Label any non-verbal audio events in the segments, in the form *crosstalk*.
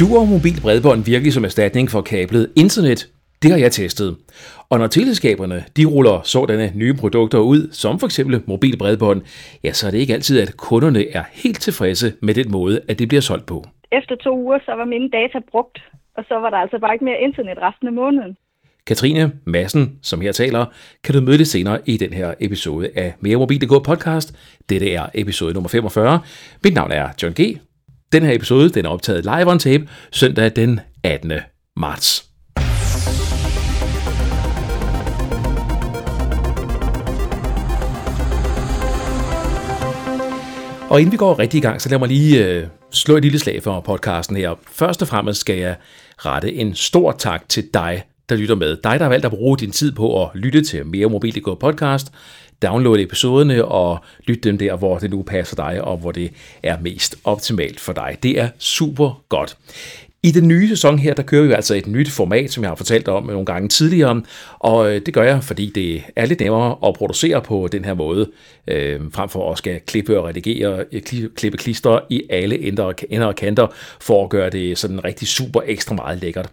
Duer mobil bredbånd virkelig som erstatning for kablet internet? Det har jeg testet. Og når teleskaberne de ruller sådanne nye produkter ud, som for eksempel mobil bredbånd, ja, så er det ikke altid, at kunderne er helt tilfredse med den måde, at det bliver solgt på. Efter to uger, så var mine data brugt, og så var der altså bare ikke mere internet resten af måneden. Katrine Massen, som her taler, kan du møde lidt senere i den her episode af Mere Mobil.dk podcast. Dette er episode nummer 45. Mit navn er John G. Den her episode den er optaget live on tape søndag den 18. marts. Og inden vi går rigtig i gang, så lad mig lige øh, slå et lille slag for podcasten her. Først og fremmest skal jeg rette en stor tak til dig, der lytter med. Dig, der har valgt at bruge din tid på at lytte til Mere Mobil.dk podcast, download episoderne og lyt dem der, hvor det nu passer dig, og hvor det er mest optimalt for dig. Det er super godt. I den nye sæson her, der kører vi altså et nyt format, som jeg har fortalt om nogle gange tidligere, og øh, det gør jeg, fordi det er lidt nemmere at producere på den her måde, øh, frem for at skal klippe og redigere, øh, klippe klister i alle ender og kanter, for at gøre det sådan rigtig super ekstra meget lækkert.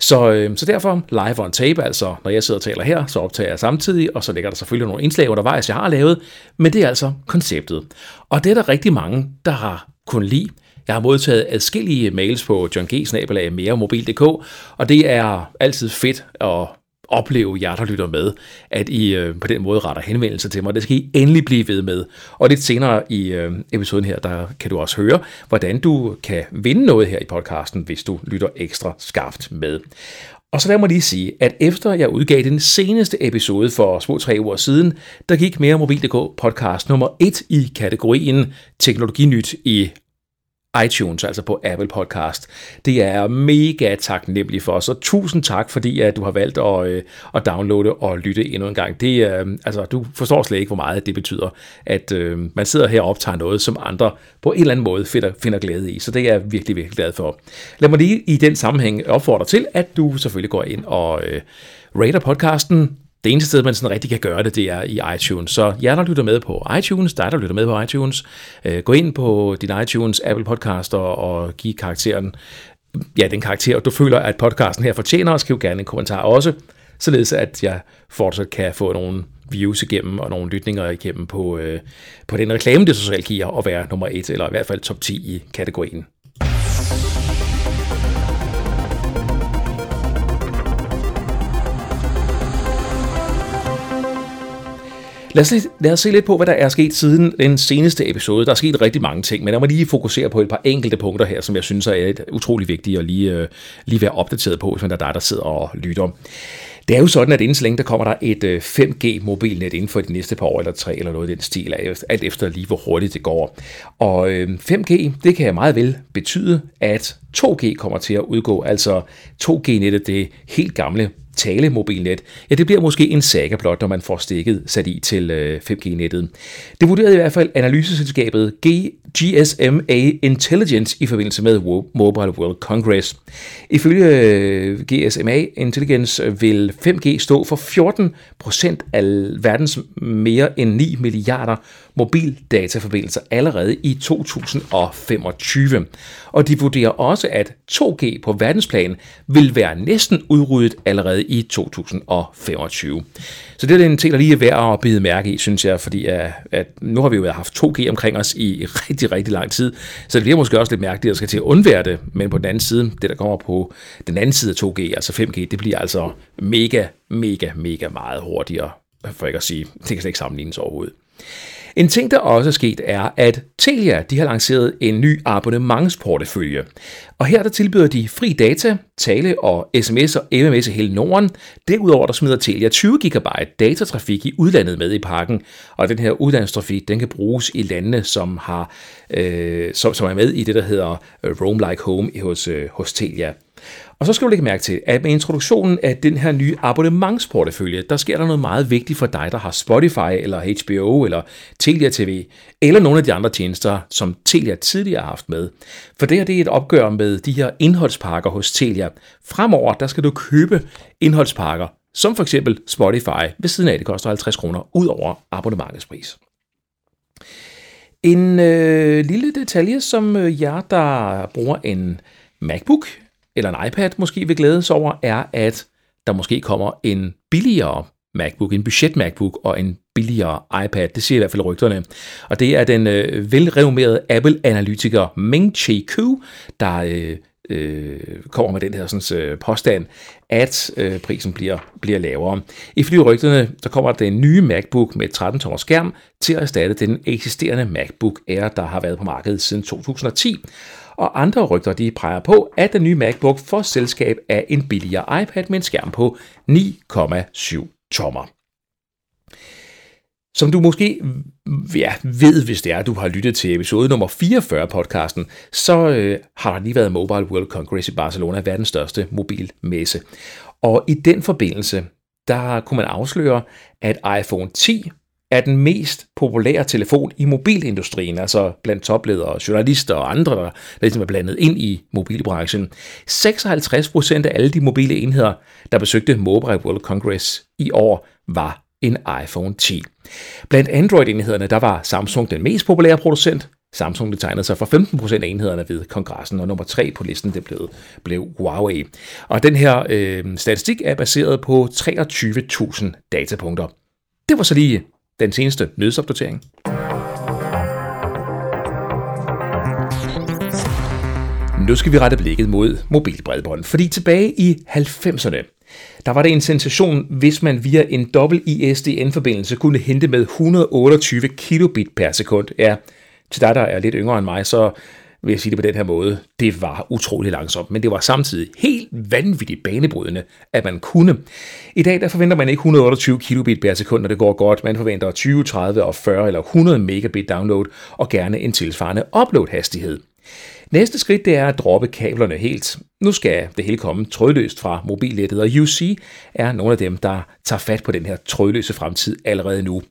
Så, øh, så derfor live on tape, altså når jeg sidder og taler her, så optager jeg samtidig, og så ligger der selvfølgelig nogle indslag undervejs, jeg har lavet, men det er altså konceptet. Og det er der rigtig mange, der har kun lide, jeg har modtaget adskillige mails på johng.meremobil.dk, og det er altid fedt at opleve jer, der lytter med, at I øh, på den måde retter henvendelser til mig. Det skal I endelig blive ved med. Og lidt senere i øh, episoden her, der kan du også høre, hvordan du kan vinde noget her i podcasten, hvis du lytter ekstra skarpt med. Og så lad mig lige sige, at efter jeg udgav den seneste episode for små tre uger siden, der gik Mere Mobil.dk podcast nummer 1 i kategorien Teknologinyt i iTunes, altså på Apple Podcast. Det er mega taknemmelig for, så tusind tak, fordi at du har valgt at, øh, at downloade og lytte endnu en gang. Det, er, altså, du forstår slet ikke, hvor meget det betyder, at øh, man sidder her og optager noget, som andre på en eller anden måde finder, finder glæde i. Så det er jeg virkelig, virkelig glad for. Lad mig lige i den sammenhæng opfordre til, at du selvfølgelig går ind og øh, rater podcasten, det eneste sted, man sådan rigtig kan gøre det, det er i iTunes. Så jer, der lytter med på iTunes, dig, der lytter med på iTunes, øh, gå ind på din iTunes, Apple Podcast og, og giv karakteren, ja, den karakter, du føler, at podcasten her fortjener, og skriv gerne en kommentar også, således at jeg fortsat kan få nogle views igennem og nogle lytninger igennem på, øh, på den reklame, det socialt giver, og være nummer et, eller i hvert fald top 10 i kategorien. Lad os, lad os se lidt på, hvad der er sket siden den seneste episode. Der er sket rigtig mange ting, men jeg må lige fokusere på et par enkelte punkter her, som jeg synes er utrolig vigtige at lige, øh, lige være opdateret på, hvis man er dig, der sidder og lytter. Det er jo sådan, at inden så længe der kommer der et øh, 5G-mobilnet inden for de næste par år eller tre eller noget i den stil, alt efter lige hvor hurtigt det går. Og øh, 5G, det kan meget vel betyde, at 2G kommer til at udgå, altså 2G-nettet, det helt gamle talemobilnet, ja, det bliver måske en saga blot, når man får stikket sat i til øh, 5G-nettet. Det vurderede i hvert fald analyseselskabet GSMA Intelligence i forbindelse med Mobile World Congress. Ifølge øh, GSMA Intelligence vil 5G stå for 14 procent af verdens mere end 9 milliarder mobildataforbindelser allerede i 2025. Og de vurderer også, at 2G på verdensplan vil være næsten udryddet allerede i 2025. Så det er en ting, der lige er værd at bide mærke i, synes jeg, fordi at, at nu har vi jo haft 2G omkring os i rigtig, rigtig lang tid, så det bliver måske også lidt mærkeligt at skal til at undvære det, men på den anden side, det der kommer på den anden side af 2G, altså 5G, det bliver altså mega, mega, mega meget hurtigere, for ikke at sige, det kan slet ikke sammenlignes overhovedet. En ting, der også er sket, er, at Telia de har lanceret en ny abonnementsportefølje. Og her der tilbyder de fri data, tale og sms og MMS i hele Norden. Derudover der smider Telia 20 GB datatrafik i udlandet med i pakken, og den her udlandstrafik den kan bruges i landene, som har øh, som, som er med i det, der hedder øh, Roam Like Home hos, øh, hos Telia. Og så skal du lægge mærke til, at med introduktionen af den her nye abonnementsportefølje, der sker der noget meget vigtigt for dig, der har Spotify, eller HBO, eller Telia TV, eller nogle af de andre tjenester, som Telia tidligere har haft med. For det her det er et opgør med de her indholdspakker hos Telia. Fremover, der skal du købe indholdspakker, som for eksempel Spotify, ved siden af, det koster 50 kroner, ud over abonnementets pris. En øh, lille detalje, som øh, jer, der bruger en MacBook eller en iPad måske vil glædes over, er, at der måske kommer en billigere MacBook, en budget MacBook og en billigere iPad. Det siger i hvert fald rygterne. Og det er den øh, velrenommerede Apple-analytiker Ming Chi Ku, der øh, øh, kommer med den her sådan, øh, påstand, at øh, prisen bliver, bliver lavere. Ifølge rygterne, der kommer den nye MacBook med 13-tommer skærm til at erstatte den eksisterende MacBook Air, der har været på markedet siden 2010. Og andre rygter de peger på, at den nye MacBook får selskab af en billigere iPad med en skærm på 9,7 tommer. Som du måske ja, ved, hvis det er, at du har lyttet til episode nummer 44 podcasten, så øh, har der lige været Mobile World Congress i Barcelona, verdens største mobilmesse. Og i den forbindelse, der kunne man afsløre, at iPhone 10 er den mest populære telefon i mobilindustrien, altså blandt topledere, journalister og andre, der ligesom er blandet ind i mobilbranchen. 56% af alle de mobile enheder, der besøgte Mobile World Congress i år, var en iPhone 10. Blandt Android-enhederne, der var Samsung den mest populære producent. Samsung tegnede sig for 15% af enhederne ved kongressen, og nummer 3 på listen det blev, blev Huawei. Og den her øh, statistik er baseret på 23.000 datapunkter. Det var så lige den seneste nyhedsopdatering. Nu skal vi rette blikket mod mobilbredbånd, fordi tilbage i 90'erne, der var det en sensation, hvis man via en dobbelt ISDN-forbindelse kunne hente med 128 kilobit per sekund. Ja, til dig, der er lidt yngre end mig, så vil jeg sige det på den her måde. Det var utrolig langsomt, men det var samtidig helt vanvittigt banebrydende, at man kunne. I dag der forventer man ikke 128 kilobit per sekund, når det går godt. Man forventer 20, 30 og 40 eller 100 megabit download, og gerne en tilsvarende upload hastighed. Næste skridt det er at droppe kablerne helt. Nu skal det hele komme trådløst fra mobilnettet, og UC er nogle af dem, der tager fat på den her trådløse fremtid allerede nu.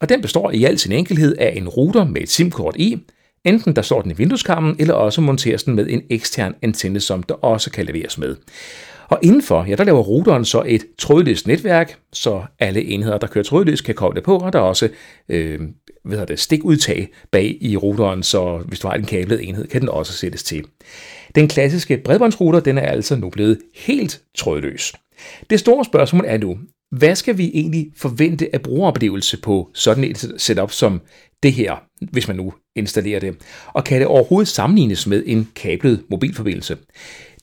Og den består i al sin enkelhed af en router med et SIM-kort i, Enten der står den i vindueskarmen, eller også monteres den med en ekstern antenne, som der også kan leveres med. Og indenfor, ja, der laver routeren så et trådløst netværk, så alle enheder, der kører trådløst, kan koble på, og der er også øh, hvad det, stikudtag bag i routeren, så hvis du har en kablet enhed, kan den også sættes til. Den klassiske bredbåndsrouter, den er altså nu blevet helt trådløs. Det store spørgsmål er nu, hvad skal vi egentlig forvente af brugeroplevelse på sådan et setup som det her, hvis man nu installere det? Og kan det overhovedet sammenlignes med en kablet mobilforbindelse?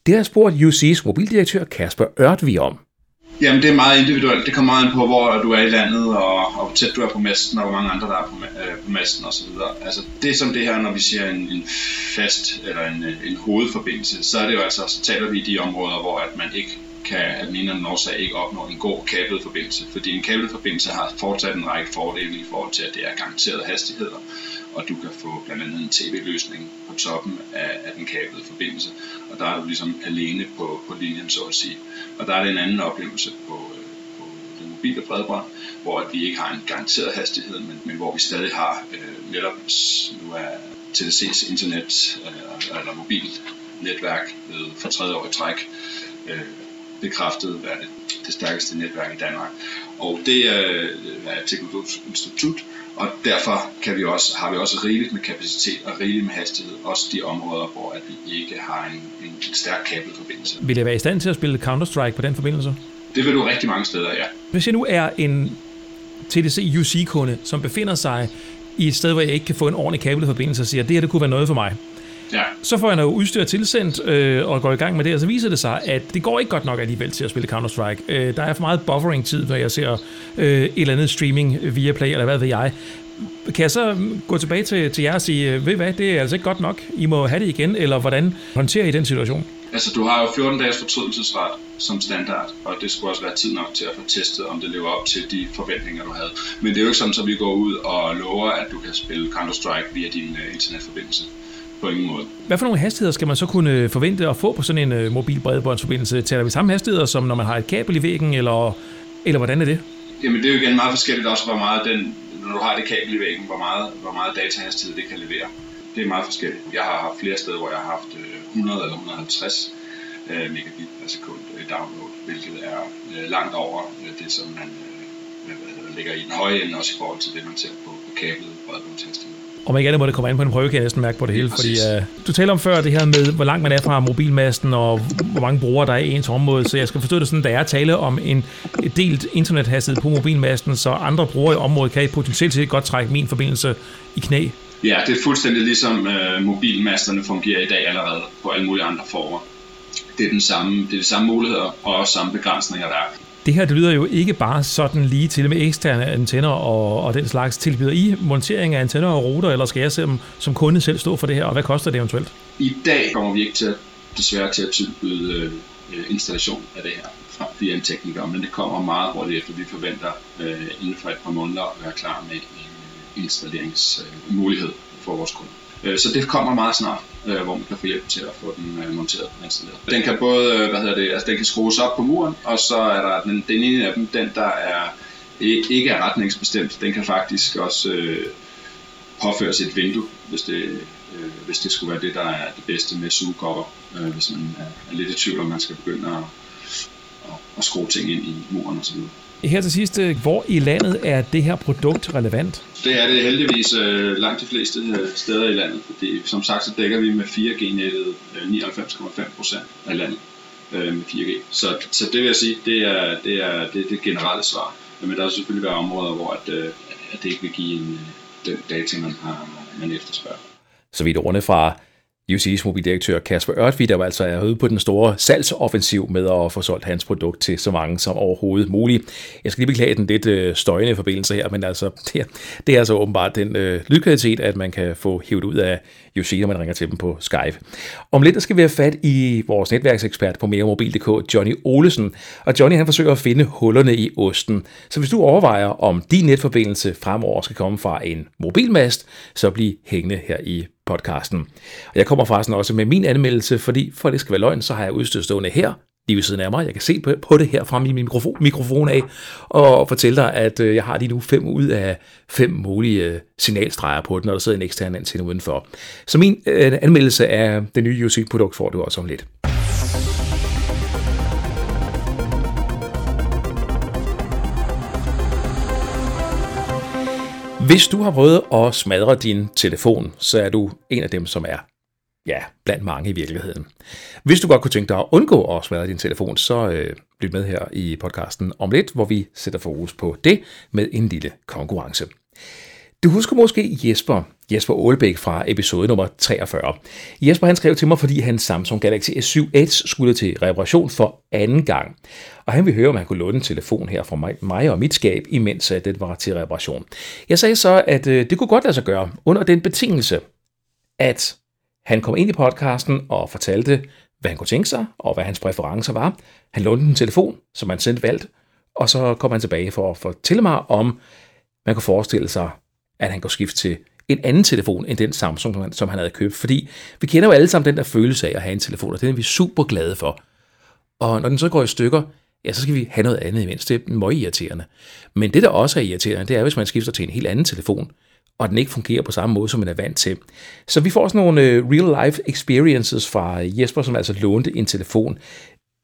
Det har spurgt UC's mobildirektør Kasper Ørtvi om. Jamen, det er meget individuelt. Det kommer meget an på, hvor du er i landet, og, og hvor tæt du er på masten, og hvor mange andre der er på, øh, på masten osv. Altså, det som det her, når vi siger en, en fast eller en, øh, en hovedforbindelse, så er det jo altså, så taler vi i de områder, hvor at man ikke kan af den ene eller anden årsag ikke opnå en god kablet forbindelse. Fordi en kablet forbindelse har fortsat en række fordele i forhold til, at det er garanteret hastigheder, og du kan få blandt andet en tv-løsning på toppen af, af den kablede forbindelse. Og der er du ligesom alene på, på linjen, så at sige. Og der er det en anden oplevelse på, øh, på det mobile bredbånd, hvor vi ikke har en garanteret hastighed, men, men hvor vi stadig har øh, netop nu er TDC's internet øh, eller mobilnetværk ved for tredje år i træk øh, bekræftet hvad det, det stærkeste netværk i Danmark. Og det er, er Teknologisk Institut, og derfor kan vi også, har vi også rigeligt med kapacitet og rigeligt med hastighed, også de områder, hvor at vi ikke har en, en, stærk kabelforbindelse. Vil det være i stand til at spille Counter-Strike på den forbindelse? Det vil du rigtig mange steder, ja. Hvis jeg nu er en TDC UC-kunde, som befinder sig i et sted, hvor jeg ikke kan få en ordentlig kabelforbindelse, og siger, at det her det kunne være noget for mig, Ja. Så får jeg noget udstyr tilsendt øh, og går i gang med det, og så viser det sig, at det går ikke godt nok alligevel til at spille Counter-Strike. Øh, der er for meget buffering-tid, når jeg ser øh, et eller andet streaming via Play, eller hvad ved jeg. Kan jeg så gå tilbage til, til jer og sige, øh, ved hvad, det er altså ikke godt nok, I må have det igen, eller hvordan håndterer I den situation? Altså, du har jo 14 dages fortrydelsesret som standard, og det skulle også være tid nok til at få testet, om det lever op til de forventninger, du havde. Men det er jo ikke sådan, at vi går ud og lover, at du kan spille Counter-Strike via din uh, internetforbindelse på ingen måde. Hvad for nogle hastigheder skal man så kunne forvente at få på sådan en øh, mobil bredbåndsforbindelse? Taler vi samme hastigheder, som når man har et kabel i væggen, eller, eller hvordan er det? Jamen det er jo igen meget forskelligt også, hvor meget den, når du har det kabel i væggen, hvor meget, hvor meget datahastighed det kan levere. Det er meget forskelligt. Jeg har haft flere steder, hvor jeg har haft 100 øh, eller 150 øh, megabit per sekund download, hvilket er langt over det, som man lægger i den høje ende, også i forhold til det, man ser på, på kablet bredbåndshastighed. Om ikke andet må det komme an på en prøve, kan jeg næsten mærke på det hele. Fordi, uh, du taler om før det her med, hvor langt man er fra mobilmasten, og hvor mange brugere der er i ens område. Så jeg skal forstå det sådan, at der er tale om en delt internethastighed på mobilmasten, så andre brugere i området kan potentielt set godt trække min forbindelse i knæ. Ja, det er fuldstændig ligesom uh, mobilmasterne fungerer i dag allerede på alle mulige andre former. Det er, den samme, det er de samme muligheder og også samme begrænsninger, der er. Det her det lyder jo ikke bare sådan lige til med eksterne antenner og, og den slags. Tilbyder I montering af antenner og ruter, eller skal jeg som, som kunde selv stå for det her, og hvad koster det eventuelt? I dag kommer vi ikke til, desværre til at tilbyde øh, installation af det her fra via en tekniker, men det kommer meget hurtigt efter. Vi forventer øh, inden for et par måneder at være klar med en øh, installeringsmulighed for vores kunder. Øh, så det kommer meget snart, øh, hvor man kan få hjælp til at få den øh, monteret og installeret. Den kan både, hvad hedder det, altså den kan skrues op på muren, og så er der den, den ene af dem, den der er ikke er retningsbestemt, den kan faktisk også øh, påføres et vindue, hvis det, øh, hvis det skulle være det, der er det bedste med sugekopper, øh, hvis man er, er lidt i tvivl, om man skal begynde at, at, at skrue ting ind i muren osv. Her til sidst, hvor i landet er det her produkt relevant? Det er det heldigvis øh, langt de fleste øh, steder i landet, fordi som sagt så dækker vi med 4G-nettet øh, 99,5% af landet øh, med 4G. Så, så det vil jeg sige, det er det, er, det, er det generelle svar. Men der vil selvfølgelig være områder, hvor at, øh, at det ikke vil give en, den data, man, har, man efterspørger. Så vidt ordene fra UC's mobildirektør Kasper Ørtvig, der altså er ude på den store salgsoffensiv med at få solgt hans produkt til så mange som overhovedet muligt. Jeg skal lige beklage den lidt øh, støjende forbindelse her, men altså, *laughs* det er, det er altså åbenbart den øh, lydkvalitet, at man kan få hævet ud af UC, når man ringer til dem på Skype. Om lidt der skal vi have fat i vores netværksekspert på meremobil.dk, Johnny Olesen. Og Johnny han forsøger at finde hullerne i osten. Så hvis du overvejer, om din netforbindelse fremover skal komme fra en mobilmast, så bliv hængende her i podcasten. Og jeg kommer forresten også med min anmeldelse, fordi for det skal være løgn, så har jeg udstyr stående her, lige ved siden af mig. Jeg kan se på, på det her fra min mikrofon, mikrofon af, og fortælle dig, at øh, jeg har lige nu fem ud af fem mulige øh, signalstreger på den, når der sidder en ekstern antenne udenfor. Så min øh, anmeldelse af det nye UC-produkt får du også om lidt. Hvis du har prøvet at smadre din telefon, så er du en af dem, som er ja, blandt mange i virkeligheden. Hvis du godt kunne tænke dig at undgå at smadre din telefon, så øh, bliv med her i podcasten om lidt, hvor vi sætter fokus på det med en lille konkurrence. Du husker måske Jesper, Jesper Aalbæk fra episode nummer 43. Jesper han skrev til mig, fordi hans Samsung Galaxy S7 Edge skulle til reparation for anden gang. Og han ville høre, om han kunne låne en telefon her fra mig, mig og mit skab, imens at den var til reparation. Jeg sagde så, at øh, det kunne godt lade sig gøre, under den betingelse, at han kom ind i podcasten og fortalte, hvad han kunne tænke sig, og hvad hans præferencer var. Han lånte en telefon, som han sendte valgt, og så kom han tilbage for at fortælle mig, om man kunne forestille sig, at han kunne skifte til en anden telefon end den Samsung, som han havde købt. Fordi vi kender jo alle sammen den der følelse af at have en telefon, og den er vi super glade for. Og når den så går i stykker, ja, så skal vi have noget andet imens. Det er meget irriterende. Men det, der også er irriterende, det er, hvis man skifter til en helt anden telefon, og den ikke fungerer på samme måde, som man er vant til. Så vi får sådan nogle øh, real-life experiences fra Jesper, som altså lånte en telefon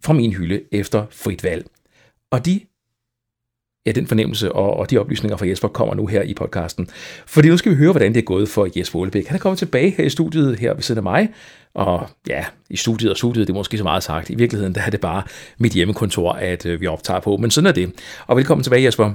fra min hylde efter frit valg. Og de ja, den fornemmelse og, og de oplysninger fra Jesper kommer nu her i podcasten. Fordi nu skal vi høre, hvordan det er gået for Jesper Olebæk. Han er kommet tilbage her i studiet her ved siden af mig, og ja, i studiet og studiet, det er måske så meget sagt. I virkeligheden, der er det bare mit hjemmekontor, at øh, vi optager på, men sådan er det. Og velkommen tilbage, Jesper.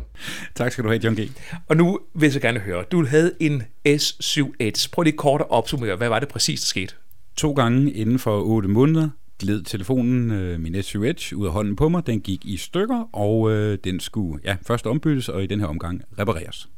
Tak skal du have, John G. Og nu vil jeg gerne høre, du havde en S7 Edge. Prøv lige kort at opsummere, hvad var det præcis, der skete? To gange inden for 8 måneder gled telefonen, øh, min S7 Edge, ud af hånden på mig. Den gik i stykker, og øh, den skulle ja, først ombyttes, og i den her omgang repareres.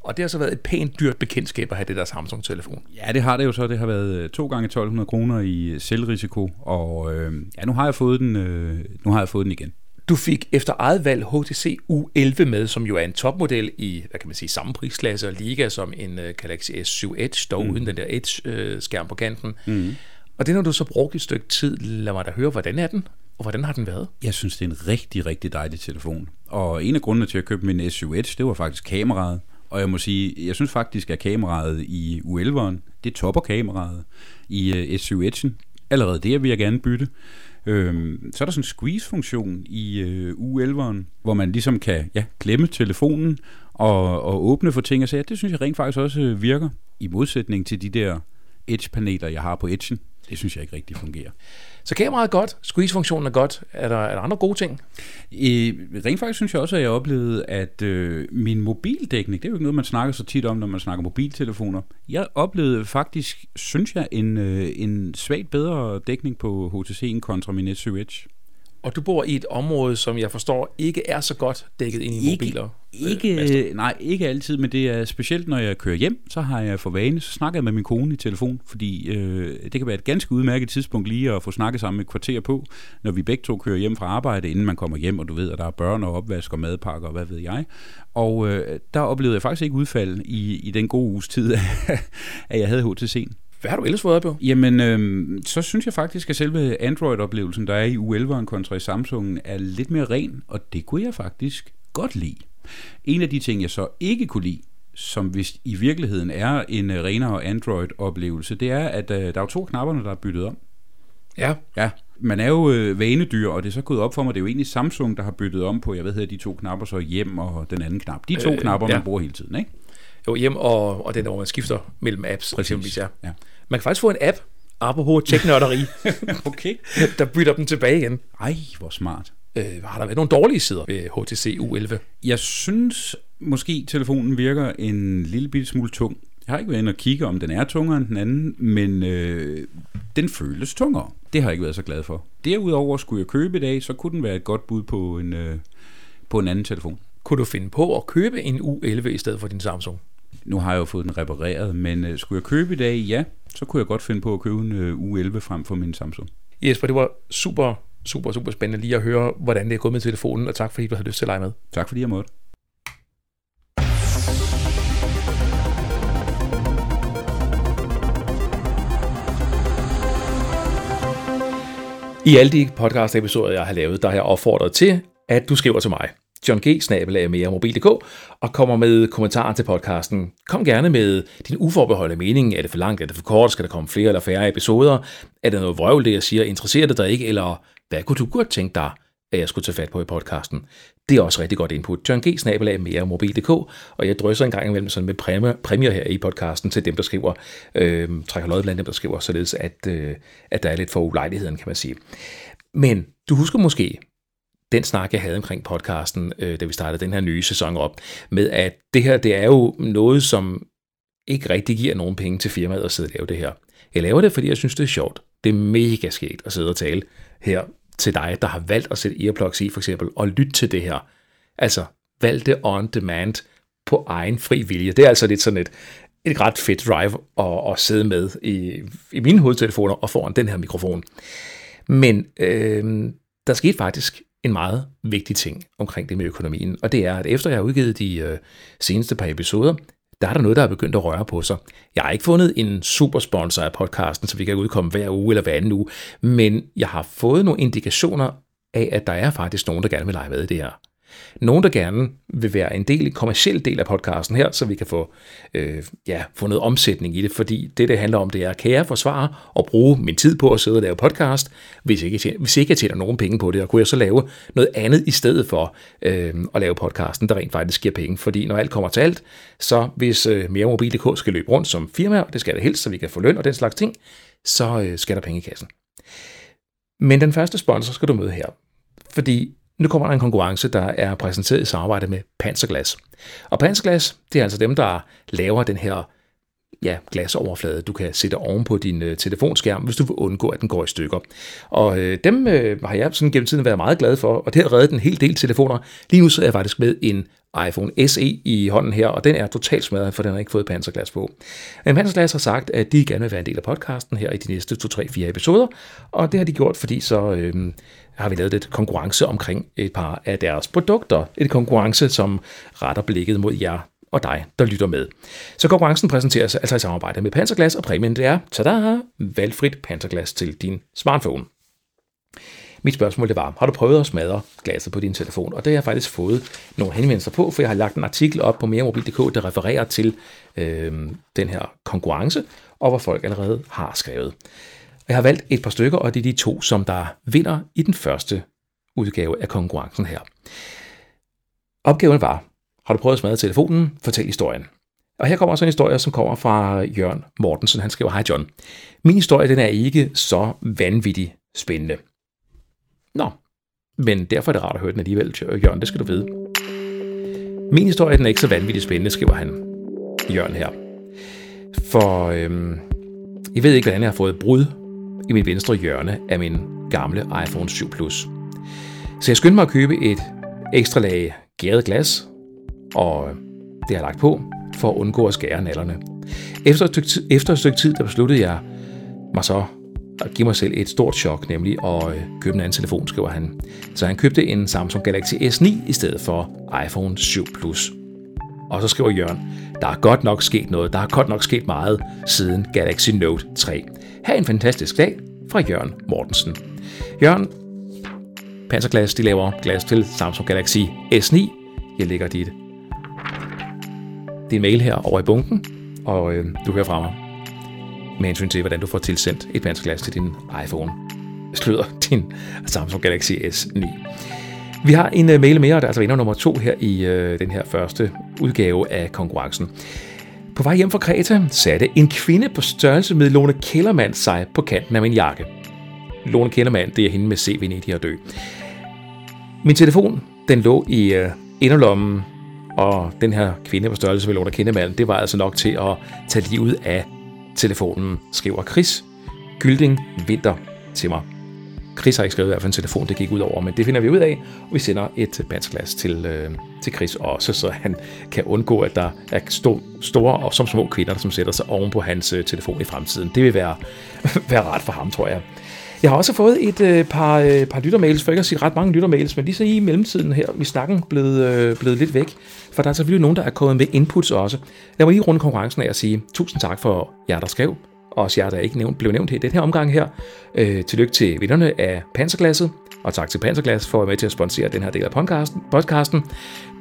Og det har så været et pænt dyrt bekendtskab at have det der Samsung-telefon. Ja, det har det jo så. Det har været øh, to gange 1200 kroner i øh, selvrisiko, og øh, ja, nu har jeg fået den, øh, nu har jeg fået den igen. Du fik efter eget valg HTC U11 med, som jo er en topmodel i, hvad kan man sige, samme prisklasse og liga som en uh, Galaxy S7 Edge, dog mm. uden den der Edge-skærm på kanten. Mm. Og det når du så brugt et stykke tid. Lad mig da høre, hvordan er den? Og hvordan har den været? Jeg synes, det er en rigtig, rigtig dejlig telefon. Og en af grundene til at købe min S7 Edge, det var faktisk kameraet. Og jeg må sige, jeg synes faktisk, at kameraet i U11'eren, det topper kameraet i øh, S7 Edge'en. Allerede det vil jeg gerne bytte. Øhm, så er der sådan en squeeze-funktion i øh, U11'eren, hvor man ligesom kan ja, klemme telefonen, og, og åbne for ting og sager, det synes jeg rent faktisk også øh, virker, i modsætning til de der Edge-paneler, jeg har på Edge'en. Det synes jeg ikke rigtig fungerer. Så kameraet er godt, squeeze-funktionen er godt. Er der, er der andre gode ting? I, rent faktisk synes jeg også, at jeg oplevede, at øh, min mobildækning, det er jo ikke noget, man snakker så tit om, når man snakker mobiltelefoner. Jeg oplevede faktisk, synes jeg, en, øh, en svagt bedre dækning på HTC'en kontra min S7 Edge. Og du bor i et område, som jeg forstår ikke er så godt dækket ind i Ikke- mobiler. Ikke, øh, nej, ikke altid, men det er specielt, når jeg kører hjem, så har jeg for vane, så snakker jeg med min kone i telefon, fordi øh, det kan være et ganske udmærket tidspunkt lige at få snakket sammen et kvarter på, når vi begge to kører hjem fra arbejde, inden man kommer hjem, og du ved, at der er børn og opvask og madpakker og hvad ved jeg. Og øh, der oplevede jeg faktisk ikke udfald i, i den gode uges tid, *laughs* at jeg havde HTC'en. Hvad har du ellers fået på? Jamen, øh, så synes jeg faktisk, at selve Android-oplevelsen, der er i U11'eren kontra i Samsung, er lidt mere ren, og det kunne jeg faktisk godt lide. En af de ting, jeg så ikke kunne lide, som hvis i virkeligheden er en øh, renere Android-oplevelse, det er, at øh, der er to knapperne, der er byttet om. Ja, Ja, man er jo øh, vanedyr, og det er så gået op for mig, det er jo egentlig Samsung, der har byttet om på, jeg ved hedder de to knapper, så hjem og den anden knap. De to Øh, knapper, man ja. bruger hele tiden, ikke? jo hjem og, og den, hvor man skifter mellem apps. Eksempelvis, ja. Ja. Man kan faktisk få en app, apropos teknørderi, *laughs* Okay. der bytter dem tilbage igen. Ej, hvor smart. Øh, har der været nogle dårlige sider ved HTC U11? Jeg synes måske, telefonen virker en lille bitte smule tung. Jeg har ikke været inde og kigge, om den er tungere end den anden, men øh, den føles tungere. Det har jeg ikke været så glad for. Derudover skulle jeg købe i dag, så kunne den være et godt bud på en, øh, på en anden telefon. Kunne du finde på at købe en U11 i stedet for din Samsung? Nu har jeg jo fået den repareret, men øh, skulle jeg købe i dag, ja, så kunne jeg godt finde på at købe en øh, U11 frem for min Samsung. Jesper, det var super, super, super spændende lige at høre, hvordan det er gået med telefonen, og tak fordi du havde lyst til at lege med. Tak fordi jeg måtte. I alle de podcast-episoder, jeg har lavet, der har jeg opfordret til, at du skriver til mig. John G. snabelag mere mobil.dk og kommer med kommentarer til podcasten. Kom gerne med din uforbeholdte mening. Er det for langt? Er det for kort? Skal der komme flere eller færre episoder? Er det noget vrøvl, det jeg siger? Interesserer det dig ikke? Eller hvad kunne du godt tænke dig, at jeg skulle tage fat på i podcasten? Det er også rigtig godt input. John G. snabelag mere mobil.dk og jeg drysser en gang imellem sådan med præmier, præmier her i podcasten til dem, der skriver. Øh, trækker lod blandt dem, der skriver, således at, øh, at der er lidt for ulejligheden, kan man sige. Men du husker måske, den snak, jeg havde omkring podcasten, øh, da vi startede den her nye sæson op, med at det her, det er jo noget, som ikke rigtig giver nogen penge til firmaet at sidde og lave det her. Jeg laver det, fordi jeg synes, det er sjovt. Det er mega skægt at sidde og tale her til dig, der har valgt at sætte earplugs i, for eksempel, og lytte til det her. Altså, valg det on demand på egen fri vilje. Det er altså lidt sådan et, et ret fedt drive at, at sidde med i, i mine hovedtelefoner og foran den her mikrofon. Men øh, der skete faktisk en meget vigtig ting omkring det med økonomien, og det er, at efter jeg har udgivet de øh, seneste par episoder, der er der noget, der er begyndt at røre på sig. Jeg har ikke fundet en supersponsor af podcasten, så vi kan udkomme hver uge eller hver anden uge, men jeg har fået nogle indikationer af, at der er faktisk nogen, der gerne vil lege med i det her. Nogen, der gerne vil være en del, en kommersiel del af podcasten her, så vi kan få, øh, ja, få noget omsætning i det, fordi det, det handler om, det er, kan jeg forsvare og bruge min tid på at sidde og lave podcast, hvis ikke, hvis ikke jeg tjener nogen penge på det, og kunne jeg så lave noget andet i stedet for øh, at lave podcasten, der rent faktisk giver penge, fordi når alt kommer til alt, så hvis øh, mere mobil.dk skal løbe rundt som firma, og det skal det helst, så vi kan få løn og den slags ting, så øh, skal der penge i kassen. Men den første sponsor skal du møde her, fordi nu kommer der en konkurrence, der er præsenteret i samarbejde med Panserglas. Og Panserglas, det er altså dem, der laver den her ja, glasoverflade, du kan sætte oven på din øh, telefonskærm, hvis du vil undgå, at den går i stykker. Og øh, dem øh, har jeg sådan gennem tiden været meget glad for, og det har reddet en hel del telefoner. Lige nu sidder jeg faktisk med en iPhone SE i hånden her, og den er totalt smadret, for den har ikke fået panserglas på. Men Panserglas har sagt, at de gerne vil være en del af podcasten her i de næste 2-3-4 episoder, og det har de gjort, fordi så øh, har vi lavet lidt konkurrence omkring et par af deres produkter. Et konkurrence, som retter blikket mod jer og dig, der lytter med. Så konkurrencen præsenteres altså i samarbejde med Panserglas, og præmien det er, tada, valgfrit Panserglas til din smartphone. Mit spørgsmål det var, har du prøvet at smadre glasset på din telefon? Og det har jeg faktisk fået nogle henvendelser på, for jeg har lagt en artikel op på meremobil.dk, der refererer til øh, den her konkurrence, og hvor folk allerede har skrevet. Jeg har valgt et par stykker, og det er de to, som der vinder i den første udgave af konkurrencen her. Opgaven var har du prøvet at smadre telefonen? Fortæl historien. Og her kommer også en historie, som kommer fra Jørgen Mortensen. Han skriver, Hej John. Min historie den er ikke så vanvittig spændende. Nå, men derfor er det rart at høre den alligevel, Jørgen, det skal du vide. Min historie den er ikke så vanvittigt spændende, skriver han, Jørgen her. For øhm, jeg ved ikke, hvordan jeg har fået brud i mit venstre hjørne af min gamle iPhone 7 Plus. Så jeg skyndte mig at købe et ekstra lag gæret glas, og øh, det har jeg lagt på for at undgå at skære nallerne. Efter et stykke tid, efter et stykke tid der besluttede jeg mig så at give mig selv et stort chok, nemlig at øh, købe en anden telefon, skriver han. Så han købte en Samsung Galaxy S9 i stedet for iPhone 7 Plus. Og så skriver Jørgen, der er godt nok sket noget, der er godt nok sket meget siden Galaxy Note 3. Ha' en fantastisk dag fra Jørgen Mortensen. Jørgen, Panserglas, de laver glas til Samsung Galaxy S9. Jeg lægger dit din mail her over i bunken, og øh, du hører fra mig med hensyn til, hvordan du får tilsendt et vandsglas til din iPhone. Sløder din Samsung Galaxy S9. Vi har en uh, mail mere, der er altså vinder nummer to her i uh, den her første udgave af konkurrencen. På vej hjem fra Kreta satte en kvinde på størrelse med Lone Kellermann sig på kanten af min jakke. Lone Kellermann, det er hende med CV i at dø. Min telefon, den lå i uh, inderlommen, og den her kvinde på størrelse med Lone Kindemann, det var altså nok til at tage livet af telefonen, skriver Chris Gylding Vinter til mig. Chris har ikke skrevet i hvert fald en telefon, det gik ud over, men det finder vi ud af, og vi sender et bandsglas til, øh, til Chris også, så han kan undgå, at der er stå, store og som små kvinder, som sætter sig oven på hans øh, telefon i fremtiden. Det vil være, *laughs* være rart for ham, tror jeg. Jeg har også fået et øh, par, øh, par lyttermails, for ikke at sige ret mange lyttermails, men lige så i mellemtiden her, vi snakken blevet, øh, blevet lidt væk, for der er selvfølgelig nogen, der er kommet med inputs også. Lad var lige runde konkurrencen af at sige tusind tak for jer, der skrev, og også jer, der ikke nævnt, blev nævnt i den her omgang her. Øh, tillykke til vinderne af Panserglasset, og tak til Panserglas for at være med til at sponsere den her del af podcasten. podcasten.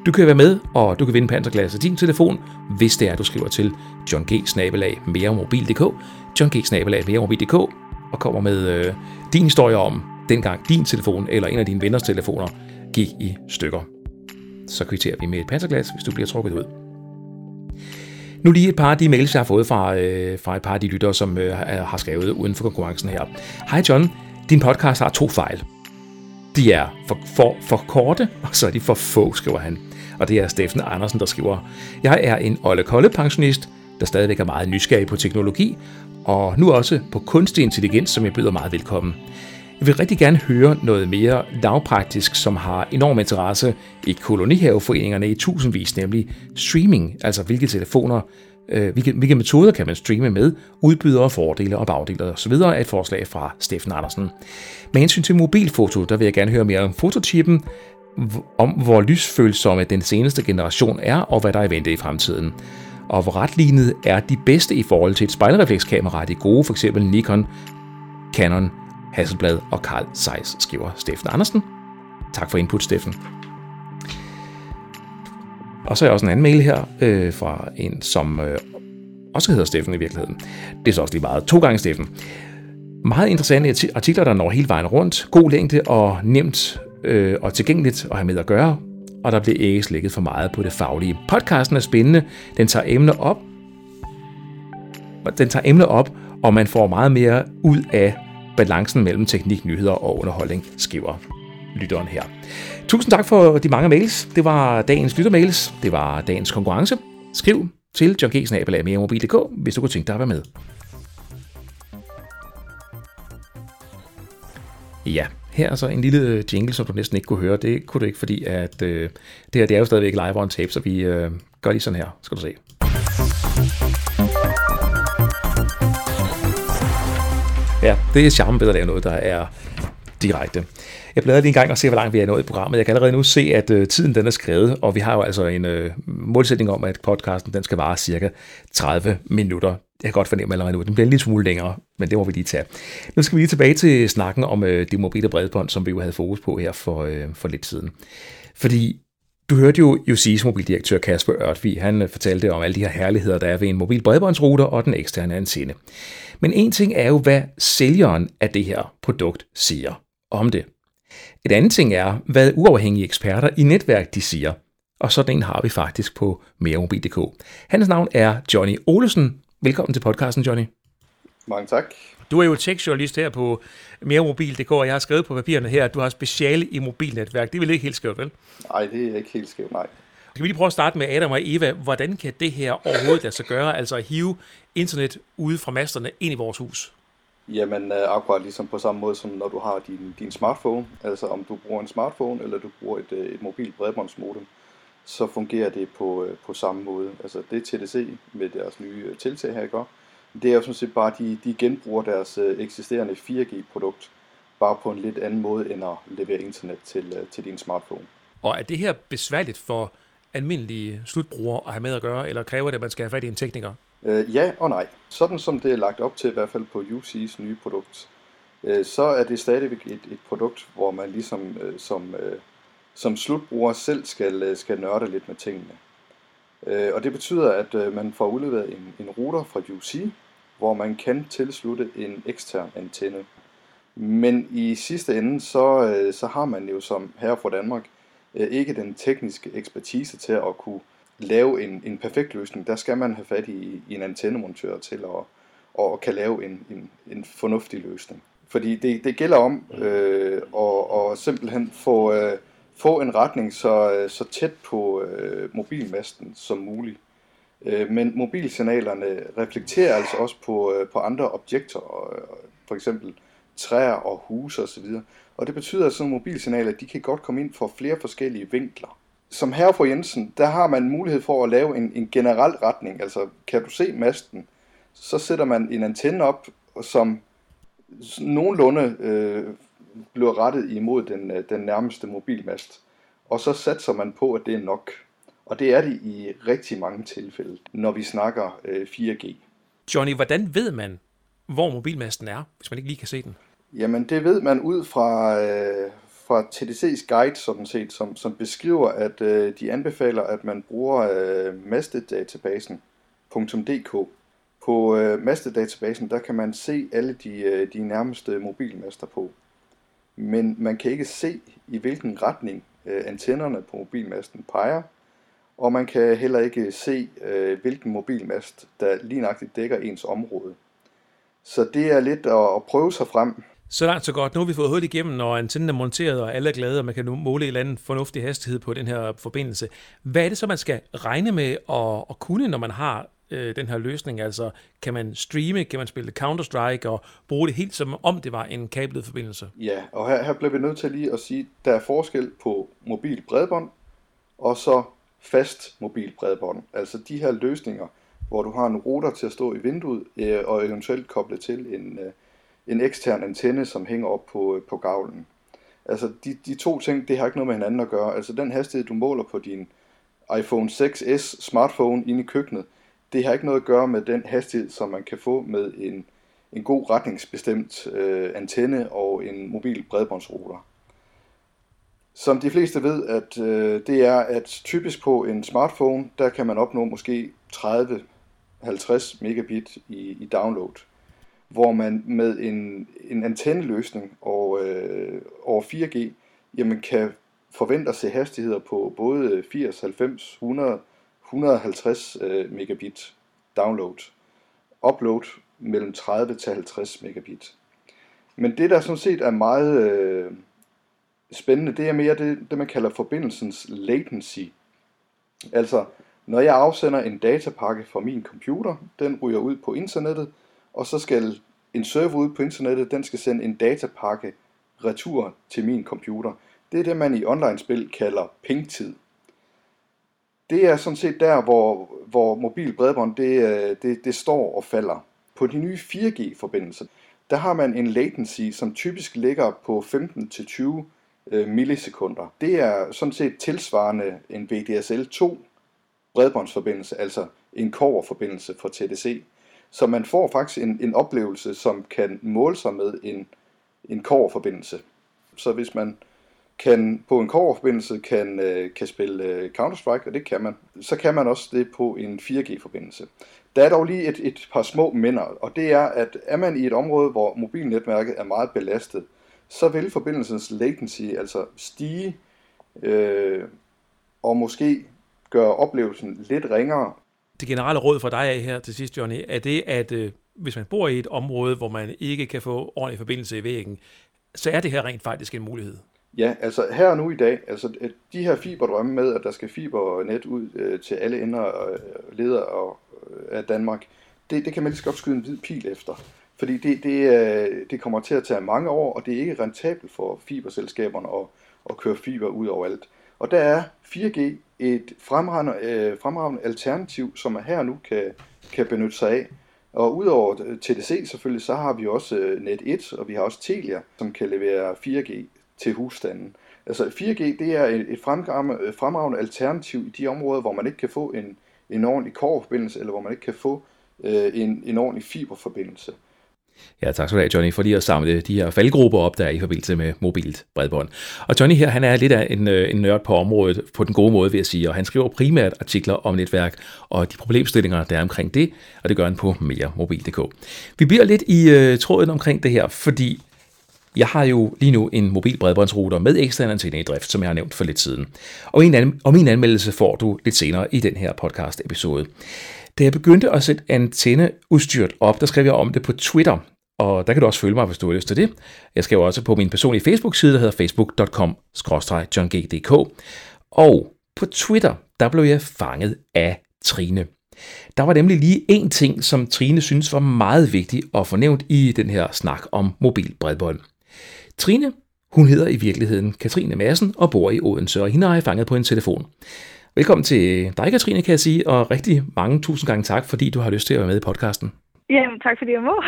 Du kan være med, og du kan vinde Panserglas af din telefon, hvis det er, du skriver til John G og kommer med øh, din historie om, dengang din telefon eller en af dine venners telefoner gik i stykker. Så kvitterer vi med et panserglas, hvis du bliver trukket ud. Nu lige et par af de mails, jeg har fået fra, øh, fra et par af de lyttere, som øh, har skrevet uden for konkurrencen her. Hej John, din podcast har to fejl. De er for, for, for korte, og så er de for få, skriver han. Og det er Steffen Andersen, der skriver, Jeg er en Olle Kolle pensionist, der stadigvæk er meget nysgerrig på teknologi, og nu også på kunstig intelligens, som jeg byder meget velkommen. Jeg vil rigtig gerne høre noget mere lavpraktisk, som har enorm interesse i kolonihaveforeningerne i tusindvis, nemlig streaming, altså hvilke telefoner, øh, hvilke, hvilke metoder kan man streame med, udbydere, fordele og bagdele osv. er et forslag fra Steffen Andersen. Med hensyn til mobilfoto, der vil jeg gerne høre mere om fotochippen, om hvor lysfølsomme den seneste generation er, og hvad der er i vente i fremtiden og hvor retlignet er de bedste i forhold til et spejlreflekskamera, de gode, f.eks. Nikon, Canon, Hasselblad og Carl Zeiss, skriver Steffen Andersen. Tak for input, Steffen. Og så er jeg også en anden mail her øh, fra en, som øh, også hedder Steffen i virkeligheden. Det er så også lige meget. To gange Steffen. Meget interessante artikler, der når hele vejen rundt. God længde og nemt øh, og tilgængeligt at have med at gøre og der bliver ikke slækket for meget på det faglige. Podcasten er spændende, den tager emner op, den tager emner op, og man får meget mere ud af balancen mellem teknik, nyheder og underholdning, skriver lytteren her. Tusind tak for de mange mails. Det var dagens lyttermails. Det var dagens konkurrence. Skriv til johnggsnabelag.dk, hvis du kunne tænke dig at være med. Ja, her er så en lille øh, jingle, som du næsten ikke kunne høre. Det kunne du ikke, fordi at, øh, det her det er jo stadigvæk live on tape, så vi øh, gør lige sådan her, skal du se. Ja, det er charmen ved at lave noget, der er direkte. Jeg bladrer lige en gang og ser, hvor langt vi er nået i programmet. Jeg kan allerede nu se, at øh, tiden den er skrevet, og vi har jo altså en øh, målsætning om, at podcasten den skal vare cirka 30 minutter. Jeg kan godt fornemme allerede nu, den bliver en lille smule længere, men det må vi lige tage. Nu skal vi lige tilbage til snakken om øh, det mobile bredbånd, som vi jo havde fokus på her for, øh, for lidt siden. Fordi du hørte jo UC's mobildirektør Kasper Ørtvi, han øh, fortalte om alle de her herligheder, der er ved en mobil bredbåndsrouter og den eksterne antenne. Men en ting er jo, hvad sælgeren af det her produkt siger om det. Et andet ting er, hvad uafhængige eksperter i netværk de siger. og sådan en har vi faktisk på meremobil.dk. Hans navn er Johnny Olesen. Velkommen til podcasten, Johnny. Mange tak. Du er jo tech-journalist her på meremobil.dk, og jeg har skrevet på papirerne her, at du har speciale i mobilnetværk. Det er vel ikke helt skævt, vel? Nej, det er ikke helt skævt, nej. Skal vi lige prøve at starte med Adam og Eva. Hvordan kan det her overhovedet lade sig gøre, altså at hive internet ude fra masterne ind i vores hus? Jamen, øh, akkurat ligesom på samme måde som når du har din, din smartphone, altså om du bruger en smartphone eller du bruger et, øh, et mobilt bredbåndsmodem, så fungerer det på, øh, på samme måde. Altså det TDC med deres nye tiltag her gør, det er jo sådan set bare, at de, de genbruger deres eksisterende 4G-produkt, bare på en lidt anden måde end at levere internet til, til din smartphone. Og er det her besværligt for almindelige slutbrugere at have med at gøre, eller kræver det, at man skal have fat i en tekniker? Øh, ja og nej. Sådan som det er lagt op til, i hvert fald på UC's nye produkt, øh, så er det stadigvæk et, et produkt, hvor man ligesom øh, som, øh, som slutbruger selv skal, øh, skal nørde lidt med tingene. Øh, og det betyder, at øh, man får udleveret en, en router fra UC, hvor man kan tilslutte en ekstern antenne. Men i sidste ende, så, så har man jo som her fra Danmark ikke den tekniske ekspertise til at kunne lave en, en perfekt løsning, der skal man have fat i, i en antennemontør til at og kan lave en, en, en fornuftig løsning. Fordi det, det gælder om øh, at, at simpelthen få, øh, få en retning så, øh, så tæt på øh, mobilmasten som muligt. Øh, men mobilsignalerne reflekterer altså også på, øh, på andre objekter, øh, for eksempel træer og huse osv. Og det betyder, at sådan mobilsignaler de kan godt komme ind fra flere forskellige vinkler som herre for Jensen, der har man mulighed for at lave en, en generel retning. Altså, kan du se masten, så sætter man en antenne op, som nogenlunde øh, bliver rettet imod den, øh, den nærmeste mobilmast. Og så satser man på, at det er nok. Og det er det i rigtig mange tilfælde, når vi snakker øh, 4G. Johnny, hvordan ved man, hvor mobilmasten er, hvis man ikke lige kan se den? Jamen, det ved man ud fra, øh, fra TDC's guide, sådan set, som, som beskriver, at øh, de anbefaler, at man bruger øh, mastedatabasen.dk. På øh, mastedatabasen, der kan man se alle de, øh, de nærmeste mobilmaster på. Men man kan ikke se, i hvilken retning øh, antennerne på mobilmasten peger, og man kan heller ikke se, øh, hvilken mobilmast, der lige nøjagtigt dækker ens område. Så det er lidt at, at prøve sig frem så langt så godt. Nu har vi fået hul igennem, når antennen er monteret, og alle er glade, og man kan nu måle en eller anden fornuftig hastighed på den her forbindelse. Hvad er det så, man skal regne med at, at kunne, når man har øh, den her løsning? Altså, kan man streame, kan man spille Counter-Strike og bruge det helt som om det var en kablet forbindelse? Ja, og her, her bliver vi nødt til lige at sige, at der er forskel på mobil bredbånd og så fast mobil bredbånd. Altså de her løsninger, hvor du har en router til at stå i vinduet øh, og eventuelt koble til en, øh, en ekstern antenne, som hænger op på, øh, på gavlen. Altså de, de to ting, det har ikke noget med hinanden at gøre. Altså den hastighed, du måler på din iPhone 6s smartphone inde i køkkenet, det har ikke noget at gøre med den hastighed, som man kan få med en, en god retningsbestemt øh, antenne og en mobil bredbåndsrouter. Som de fleste ved, at øh, det er, at typisk på en smartphone, der kan man opnå måske 30-50 megabit i, i download hvor man med en, en antenneløsning og øh, over 4G, jamen kan forvente at se hastigheder på både 80, 90, 100, 150 øh, megabit download. Upload mellem 30 til 50 megabit. Men det, der sådan set er meget øh, spændende, det er mere det, det, man kalder forbindelsens latency. Altså, når jeg afsender en datapakke fra min computer, den ryger ud på internettet, og så skal en server ude på internettet, den skal sende en datapakke retur til min computer. Det er det, man i online-spil kalder pingtid. Det er sådan set der, hvor, hvor mobil bredbånd det, øh, det, det står og falder. På de nye 4G-forbindelser, der har man en latency, som typisk ligger på 15-20 øh, millisekunder. Det er sådan set tilsvarende en VDSL2 bredbåndsforbindelse, altså en koverforbindelse for TDC. Så man får faktisk en, en oplevelse, som kan måle sig med en, en koverforbindelse. Så hvis man kan på en forbindelse kan, øh, kan spille øh, Counter-Strike, og det kan man, så kan man også det på en 4G-forbindelse. Der er dog lige et, et par små minder, og det er, at er man i et område, hvor mobilnetværket er meget belastet, så vil forbindelsens latency altså stige, øh, og måske gøre oplevelsen lidt ringere. Det generelle råd for dig af her til sidst, Johnny, er det, at øh, hvis man bor i et område, hvor man ikke kan få ordentlig forbindelse i væggen, så er det her rent faktisk en mulighed. Ja, altså her og nu i dag, altså øh, de her fiberdrømme med, at der skal fibernet ud øh, til alle ender og øh, leder og, øh, af Danmark, det, det kan man lige så godt skyde en hvid pil efter. Fordi det, det, øh, det kommer til at tage mange år, og det er ikke rentabelt for fiberselskaberne at, at køre fiber ud overalt. Og der er 4G et fremragende, øh, fremragende alternativ, som man her og nu kan, kan benytte sig af. Og udover TDC selvfølgelig, så har vi også øh, Net1, og vi har også Telia, som kan levere 4G til husstanden. Altså 4G, det er et fremragende alternativ i de områder, hvor man ikke kan få en, en ordentlig kårforbindelse, eller hvor man ikke kan få øh, en, en ordentlig fiberforbindelse. Ja, tak skal du have, Johnny, for lige at samle de her faldgrupper op, der er i forbindelse med mobilt bredbånd. Og Johnny her, han er lidt af en, øh, en nørd på området, på den gode måde, vil jeg sige, og han skriver primært artikler om netværk og de problemstillinger, der er omkring det, og det gør han på meremobil.dk. Vi bliver lidt i uh, tråden omkring det her, fordi jeg har jo lige nu en mobil bredbåndsrouter med ekstern antenne i drift, som jeg har nævnt for lidt siden. Og en, an- og min anmeldelse får du lidt senere i den her podcast episode. Da jeg begyndte at sætte antenneudstyret op, der skrev jeg om det på Twitter, og der kan du også følge mig, hvis du har lyst til det. Jeg skriver også på min personlige Facebook-side, der hedder facebook.com-johngdk. Og på Twitter, der blev jeg fanget af Trine. Der var nemlig lige én ting, som Trine synes var meget vigtig at få nævnt i den her snak om mobil bredbånd. Trine, hun hedder i virkeligheden Katrine Madsen og bor i Odense, og hende har jeg fanget på en telefon. Velkommen til dig, Katrine, kan jeg sige, og rigtig mange tusind gange tak, fordi du har lyst til at være med i podcasten. Jamen, tak fordi jeg må.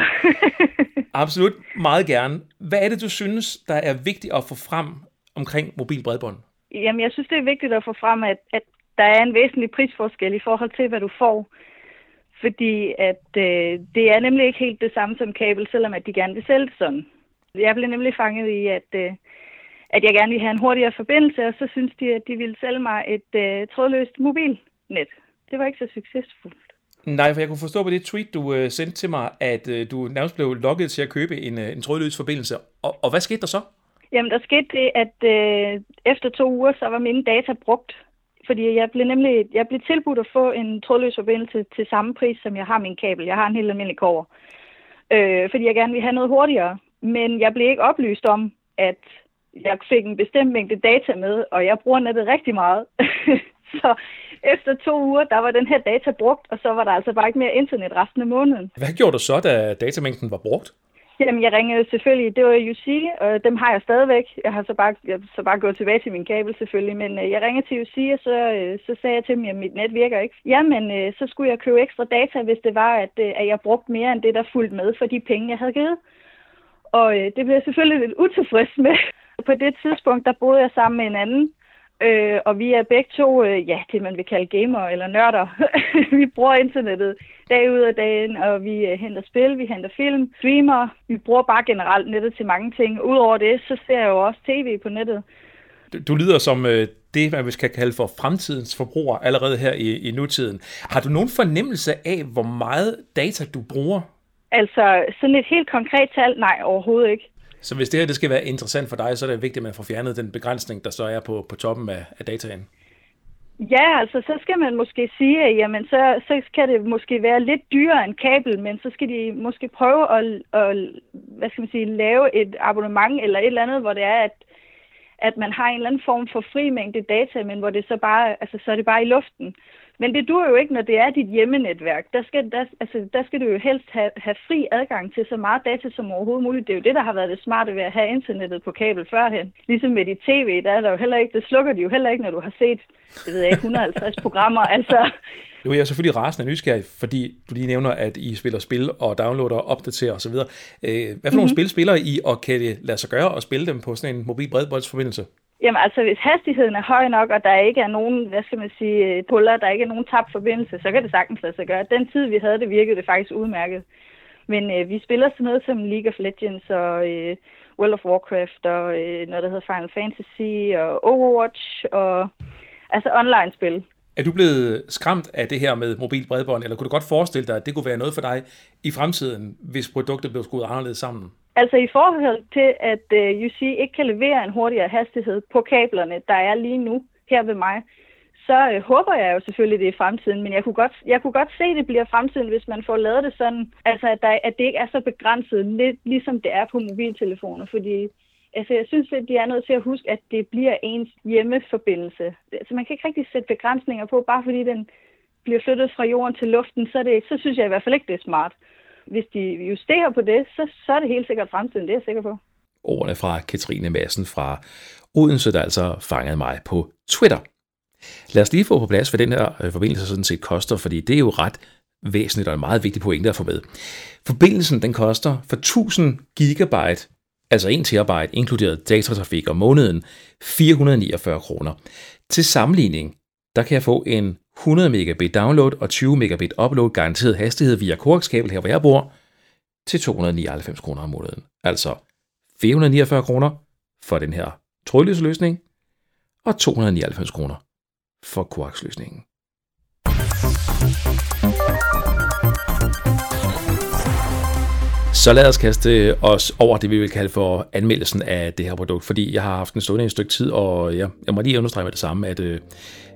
*laughs* Absolut, meget gerne. Hvad er det, du synes, der er vigtigt at få frem omkring mobil bredbånd? Jamen, jeg synes, det er vigtigt at få frem, at, at der er en væsentlig prisforskel i forhold til, hvad du får. Fordi at øh, det er nemlig ikke helt det samme som kabel, selvom at de gerne vil sælge det sådan. Jeg blev nemlig fanget i, at, øh, at jeg gerne ville have en hurtigere forbindelse, og så synes de, at de ville sælge mig et øh, trådløst mobilnet. Det var ikke så succesfuldt. Nej, for jeg kunne forstå på det tweet, du øh, sendte til mig, at øh, du nærmest blev logget til at købe en, øh, en trådløs forbindelse. Og, og hvad skete der så? Jamen, der skete det, at øh, efter to uger, så var mine data brugt. Fordi jeg blev nemlig jeg blev tilbudt at få en trådløs forbindelse til samme pris, som jeg har min kabel. Jeg har en helt almindelig kover. Øh, fordi jeg gerne vil have noget hurtigere. Men jeg blev ikke oplyst om, at jeg fik en bestemt mængde data med, og jeg bruger nettet rigtig meget. *laughs* så efter to uger, der var den her data brugt, og så var der altså bare ikke mere internet resten af måneden. Hvad gjorde du så, da datamængden var brugt? Jamen, jeg ringede selvfølgelig, det var UC, og dem har jeg stadigvæk. Jeg har så bare, jeg så bare gået tilbage til min kabel selvfølgelig, men øh, jeg ringede til UC, og så, øh, så sagde jeg til dem, at mit net virker ikke. Jamen, øh, så skulle jeg købe ekstra data, hvis det var, at, at jeg brugte mere end det, der fulgte med for de penge, jeg havde givet. Og øh, det blev jeg selvfølgelig lidt utilfreds med. På det tidspunkt, der boede jeg sammen med en anden, øh, og vi er begge to, øh, ja, det man vil kalde gamer eller nørder. *laughs* vi bruger internettet dag ud af dagen, og vi øh, henter spil, vi henter film, streamer. Vi bruger bare generelt nettet til mange ting. Udover det, så ser jeg jo også tv på nettet. Du, du lyder som øh, det, man skal kalde for fremtidens forbruger allerede her i, i nutiden. Har du nogen fornemmelse af, hvor meget data du bruger? Altså, sådan et helt konkret tal? Nej, overhovedet ikke. Så hvis det her det skal være interessant for dig, så er det vigtigt, at man får fjernet den begrænsning, der så er på, på toppen af, af dataen. Ja, altså så skal man måske sige, at jamen, så, så kan det måske være lidt dyrere end kabel, men så skal de måske prøve at, at hvad skal man sige, lave et abonnement eller et eller andet, hvor det er, at, at man har en eller anden form for fri mængde data, men hvor det så bare, altså så er det bare i luften. Men det dur jo ikke, når det er dit hjemmenetværk. Der skal, der, altså, der skal du jo helst have, have fri adgang til så meget data som overhovedet muligt. Det er jo det, der har været det smarte ved at have internettet på kabel førhen. Ligesom med dit tv, der er der jo heller ikke, det slukker de jo heller ikke, når du har set, det ved jeg 150 programmer. Altså, nu er jeg selvfølgelig rasende nysgerrig, fordi du lige nævner, at I spiller spil og downloader og opdaterer osv. Øh, hvad for mm-hmm. nogle spil spiller I, og kan det lade sig gøre at spille dem på sådan en mobil bredbåndsforbindelse? Jamen altså, hvis hastigheden er høj nok, og der ikke er nogen, hvad skal man sige, puller, der ikke er nogen tabt forbindelse, så kan det sagtens lade sig gøre. Den tid, vi havde det, virkede det faktisk udmærket. Men øh, vi spiller sådan noget som League of Legends og øh, World of Warcraft og øh, noget, der hedder Final Fantasy og Overwatch og altså online-spil. Er du blevet skræmt af det her med mobil bredbånd, eller kunne du godt forestille dig, at det kunne være noget for dig i fremtiden, hvis produktet blev skruet anderledes sammen? Altså i forhold til, at øh, uh, UC ikke kan levere en hurtigere hastighed på kablerne, der er lige nu her ved mig, så øh, håber jeg jo selvfølgelig, det er fremtiden, men jeg kunne, godt, jeg kunne godt se, at det bliver fremtiden, hvis man får lavet det sådan, altså at, der, at det ikke er så begrænset, lidt ligesom det er på mobiltelefoner, fordi altså, jeg synes, at de er nødt til at huske, at det bliver ens hjemmeforbindelse. Altså, man kan ikke rigtig sætte begrænsninger på, bare fordi den bliver flyttet fra jorden til luften, så, det, så synes jeg i hvert fald ikke, det er smart. Hvis de justerer på det, så, så er det helt sikkert fremtiden, det er jeg sikker på. Ordene fra Katrine Madsen fra Odense, der altså fangede mig på Twitter. Lad os lige få på plads, hvad den her øh, forbindelse sådan set koster, fordi det er jo ret væsentligt og en meget vigtig pointe at få med. Forbindelsen den koster for 1000 gigabyte, altså 1 terabyte, inkluderet datatrafik om måneden, 449 kroner. Til sammenligning, der kan jeg få en 100 megabit download og 20 megabit upload garanteret hastighed via koaxkabel her, hvor jeg bor, til 299 kroner om måneden. Altså 449 kroner for den her trådløse løsning, og 299 kroner for koaxløsningen. Så lad os kaste os over det, vi vil kalde for anmeldelsen af det her produkt, fordi jeg har haft en stående i et stykke tid, og ja, jeg må lige understrege med det samme, at øh,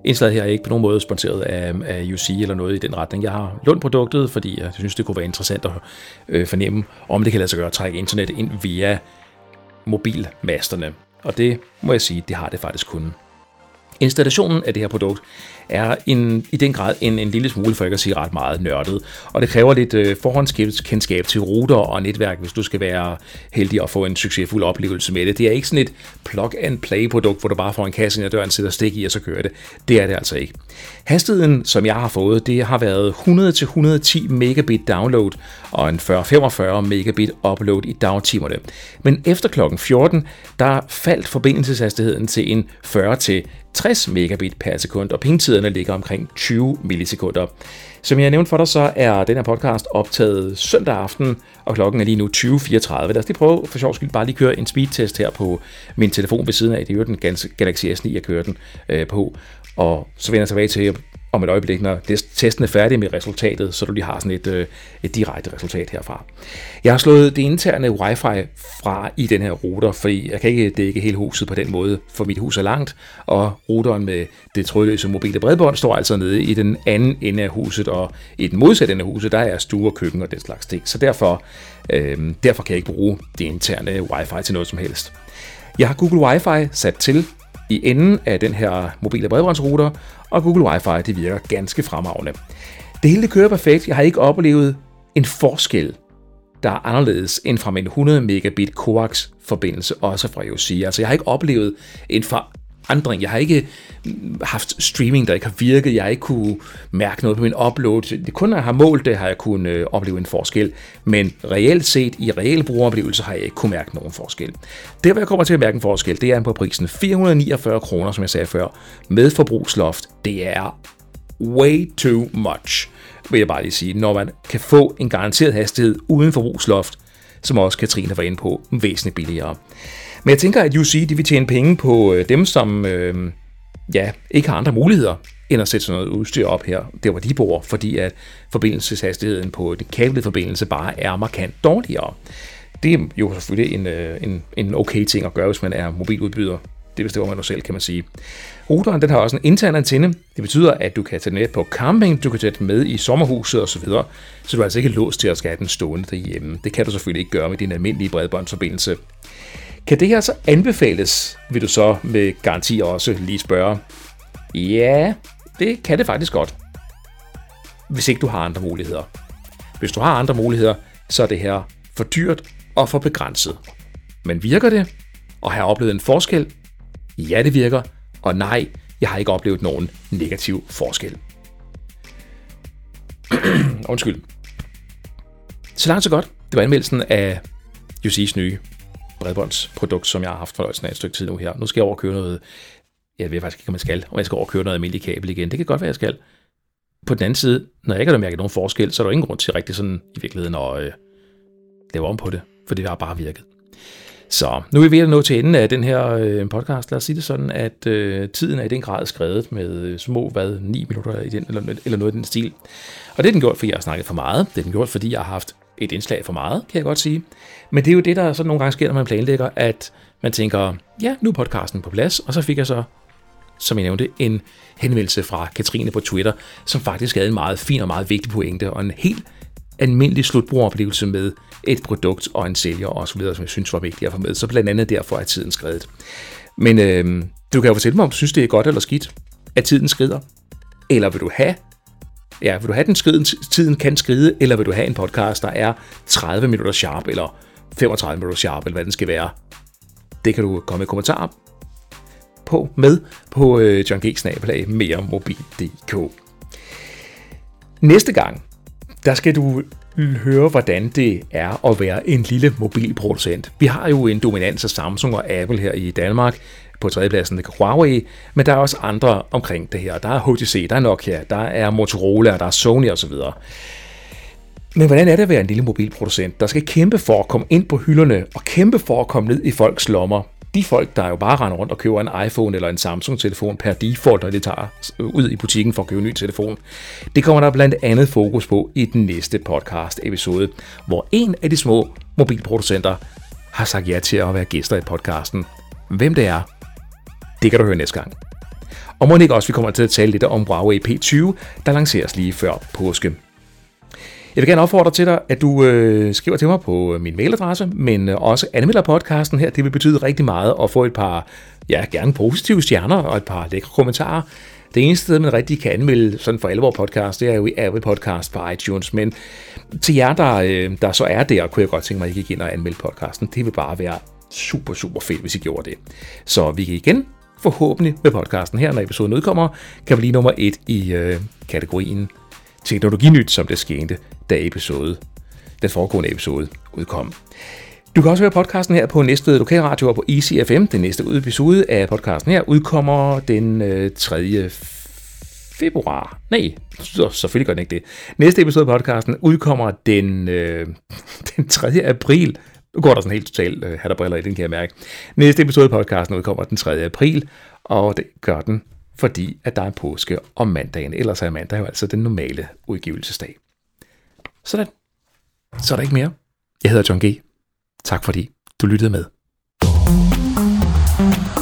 indslaget her er ikke på nogen måde sponsoreret af, af UC eller noget i den retning. Jeg har lånt produktet, fordi jeg synes, det kunne være interessant at øh, fornemme, om det kan lade sig gøre at trække internet ind via mobilmasterne. Og det må jeg sige, det har det faktisk kun. Installationen af det her produkt er en, i den grad en, en lille smule, for ikke at sige ret meget, nørdet. Og det kræver lidt øh, forhåndskendskab til router og netværk, hvis du skal være heldig at få en succesfuld oplevelse med det. Det er ikke sådan et plug-and-play-produkt, hvor du bare får en kasse ind ad døren, sætter stik i, og så kører det. Det er det altså ikke. Hastigheden, som jeg har fået, det har været 100-110 megabit download og en 40-45 megabit upload i dagtimerne. Men efter klokken 14, der faldt forbindelseshastigheden til en 40 til 60 megabit per sekund, og pingtiderne ligger omkring 20 millisekunder. Som jeg nævnte for dig, så er den her podcast optaget søndag aften, og klokken er lige nu 20.34. Lad os lige prøve for sjov skyld bare lige køre en speedtest her på min telefon ved siden af. Det er jo den Galaxy S9, jeg kører den øh, på. Og så vender jeg tilbage til om et øjeblik, når testen er færdig med resultatet, så du lige har sådan et, øh, et direkte resultat herfra. Jeg har slået det interne wifi fra i den her router, fordi jeg kan ikke dække hele huset på den måde, for mit hus er langt, og routeren med det trådløse mobile bredbånd står altså nede i den anden ende af huset, og i den modsatte ende af huset, der er stue og køkken og den slags ting. Så derfor, øh, derfor kan jeg ikke bruge det interne wifi til noget som helst. Jeg har Google Wi-Fi sat til i enden af den her mobile bredbåndsrouter, og Google Wi-Fi det virker ganske fremragende. Det hele det kører perfekt. Jeg har ikke oplevet en forskel, der er anderledes end fra min 100 megabit coax forbindelse, også fra UC. Altså jeg har ikke oplevet en forandring. Jeg har ikke haft streaming, der ikke har virket. Jeg har ikke kunne mærke noget på min upload. Det kun, når jeg har målt det, har jeg kunnet øh, opleve en forskel. Men reelt set, i reelle brugeroplevelser, har jeg ikke kunne mærke nogen forskel. Det, hvor jeg kommer til at mærke en forskel, det er på prisen. 449 kroner, som jeg sagde før, med forbrugsloft. Det er way too much, vil jeg bare lige sige. Når man kan få en garanteret hastighed uden forbrugsloft, som også Katrine var inde på, væsentligt billigere. Men jeg tænker, at UC de vil tjene penge på øh, dem, som øh, ja, ikke har andre muligheder end at sætte sådan noget udstyr op her, der hvor de bor, fordi at forbindelseshastigheden på den kablede forbindelse bare er markant dårligere. Det er jo selvfølgelig en, øh, en, en okay ting at gøre, hvis man er mobiludbyder. Det bestemmer man jo selv, kan man sige. Routeren den har også en intern antenne. Det betyder, at du kan tage den med på camping, du kan tage den med i sommerhuset osv., så, så du er altså ikke låst til at skal have den stående derhjemme. Det kan du selvfølgelig ikke gøre med din almindelige bredbåndsforbindelse. Kan det her så anbefales, vil du så med garanti også lige spørge? Ja, det kan det faktisk godt. Hvis ikke du har andre muligheder. Hvis du har andre muligheder, så er det her for dyrt og for begrænset. Men virker det? Og har jeg oplevet en forskel? Ja, det virker. Og nej, jeg har ikke oplevet nogen negativ forskel. *clears throat* Undskyld. Så langt så godt. Det var anmeldelsen af UC's nye bredbåndsprodukt, som jeg har haft fornøjelsen af et stykke tid nu her. Nu skal jeg overkøre noget, jeg ved faktisk ikke, om jeg skal, om jeg skal overkøre noget almindeligt kabel igen. Det kan godt være, jeg skal. På den anden side, når jeg ikke har mærket nogen forskel, så er der ingen grund til rigtig sådan i virkeligheden at øh, lave om på det, for det har bare virket. Så nu er vi ved at nå til enden af den her øh, podcast. Lad os sige det sådan, at øh, tiden er i den grad skrevet med øh, små, hvad, 9 minutter i den, eller, eller noget i den stil. Og det er den gjort, fordi jeg har snakket for meget. Det er den gjort, fordi jeg har haft et indslag for meget, kan jeg godt sige. Men det er jo det, der så nogle gange sker, når man planlægger, at man tænker, ja, nu er podcasten på plads, og så fik jeg så som jeg nævnte, en henvendelse fra Katrine på Twitter, som faktisk havde en meget fin og meget vigtig pointe, og en helt almindelig slutbrugeroplevelse med et produkt og en sælger og så videre, som jeg synes var vigtigt at få med. Så blandt andet derfor er tiden skrevet. Men øh, du kan jo fortælle mig, om du synes, det er godt eller skidt, at tiden skrider. Eller vil du have Ja, vil du have den skriden, tiden kan skride, eller vil du have en podcast, der er 30 minutter sharp, eller 35 minutter sharp, eller hvad den skal være? Det kan du komme i kommentarer på med på øh, John G. Snabelag mere mobil.dk. Næste gang, der skal du høre, hvordan det er at være en lille mobilproducent. Vi har jo en dominans af Samsung og Apple her i Danmark. På tredjepladsen ligger Huawei, men der er også andre omkring det her. Der er HTC, der er Nokia, der er Motorola, der er Sony osv. Men hvordan er det at være en lille mobilproducent, der skal kæmpe for at komme ind på hylderne og kæmpe for at komme ned i folks lommer? De folk, der jo bare render rundt og køber en iPhone eller en Samsung-telefon per default, når de tager ud i butikken for at købe en ny telefon. Det kommer der blandt andet fokus på i den næste podcast-episode, hvor en af de små mobilproducenter har sagt ja til at være gæster i podcasten. Hvem det er, det kan du høre næste gang. Og må ikke også, vi kommer til at tale lidt om Huawei P20, der lanceres lige før påske. Jeg vil gerne opfordre til dig, at du øh, skriver til mig på øh, min mailadresse, men øh, også anmelder podcasten her. Det vil betyde rigtig meget at få et par, ja, gerne positive stjerner og et par lækre kommentarer. Det eneste sted, man rigtig kan anmelde sådan for alvor podcast, det er jo i Apple Podcast på iTunes. Men til jer, der, øh, der så er der, kunne jeg godt tænke mig, at I gik ind og anmelde podcasten. Det vil bare være super, super fedt, hvis I gjorde det. Så vi kan igen forhåbentlig med podcasten her, når episoden udkommer, kan blive nummer et i øh, kategorien Teknologinyt, som det skete, da episode, den foregående episode udkom. Du kan også høre podcasten her på næste lokalradio og på ECFM. Den næste episode af podcasten her udkommer den øh, 3. februar. Nej, så, selvfølgelig gør den ikke det. Næste episode af podcasten udkommer den, øh, *laughs* den 3. april nu går der sådan helt totalt øh, hatterbriller i den, kan jeg mærke. Næste episode af podcasten udkommer den 3. april, og det gør den, fordi at der er påske om mandagen. Ellers er mandag jo altså den normale udgivelsesdag. Sådan. Så er der ikke mere. Jeg hedder John G. Tak fordi du lyttede med. thank you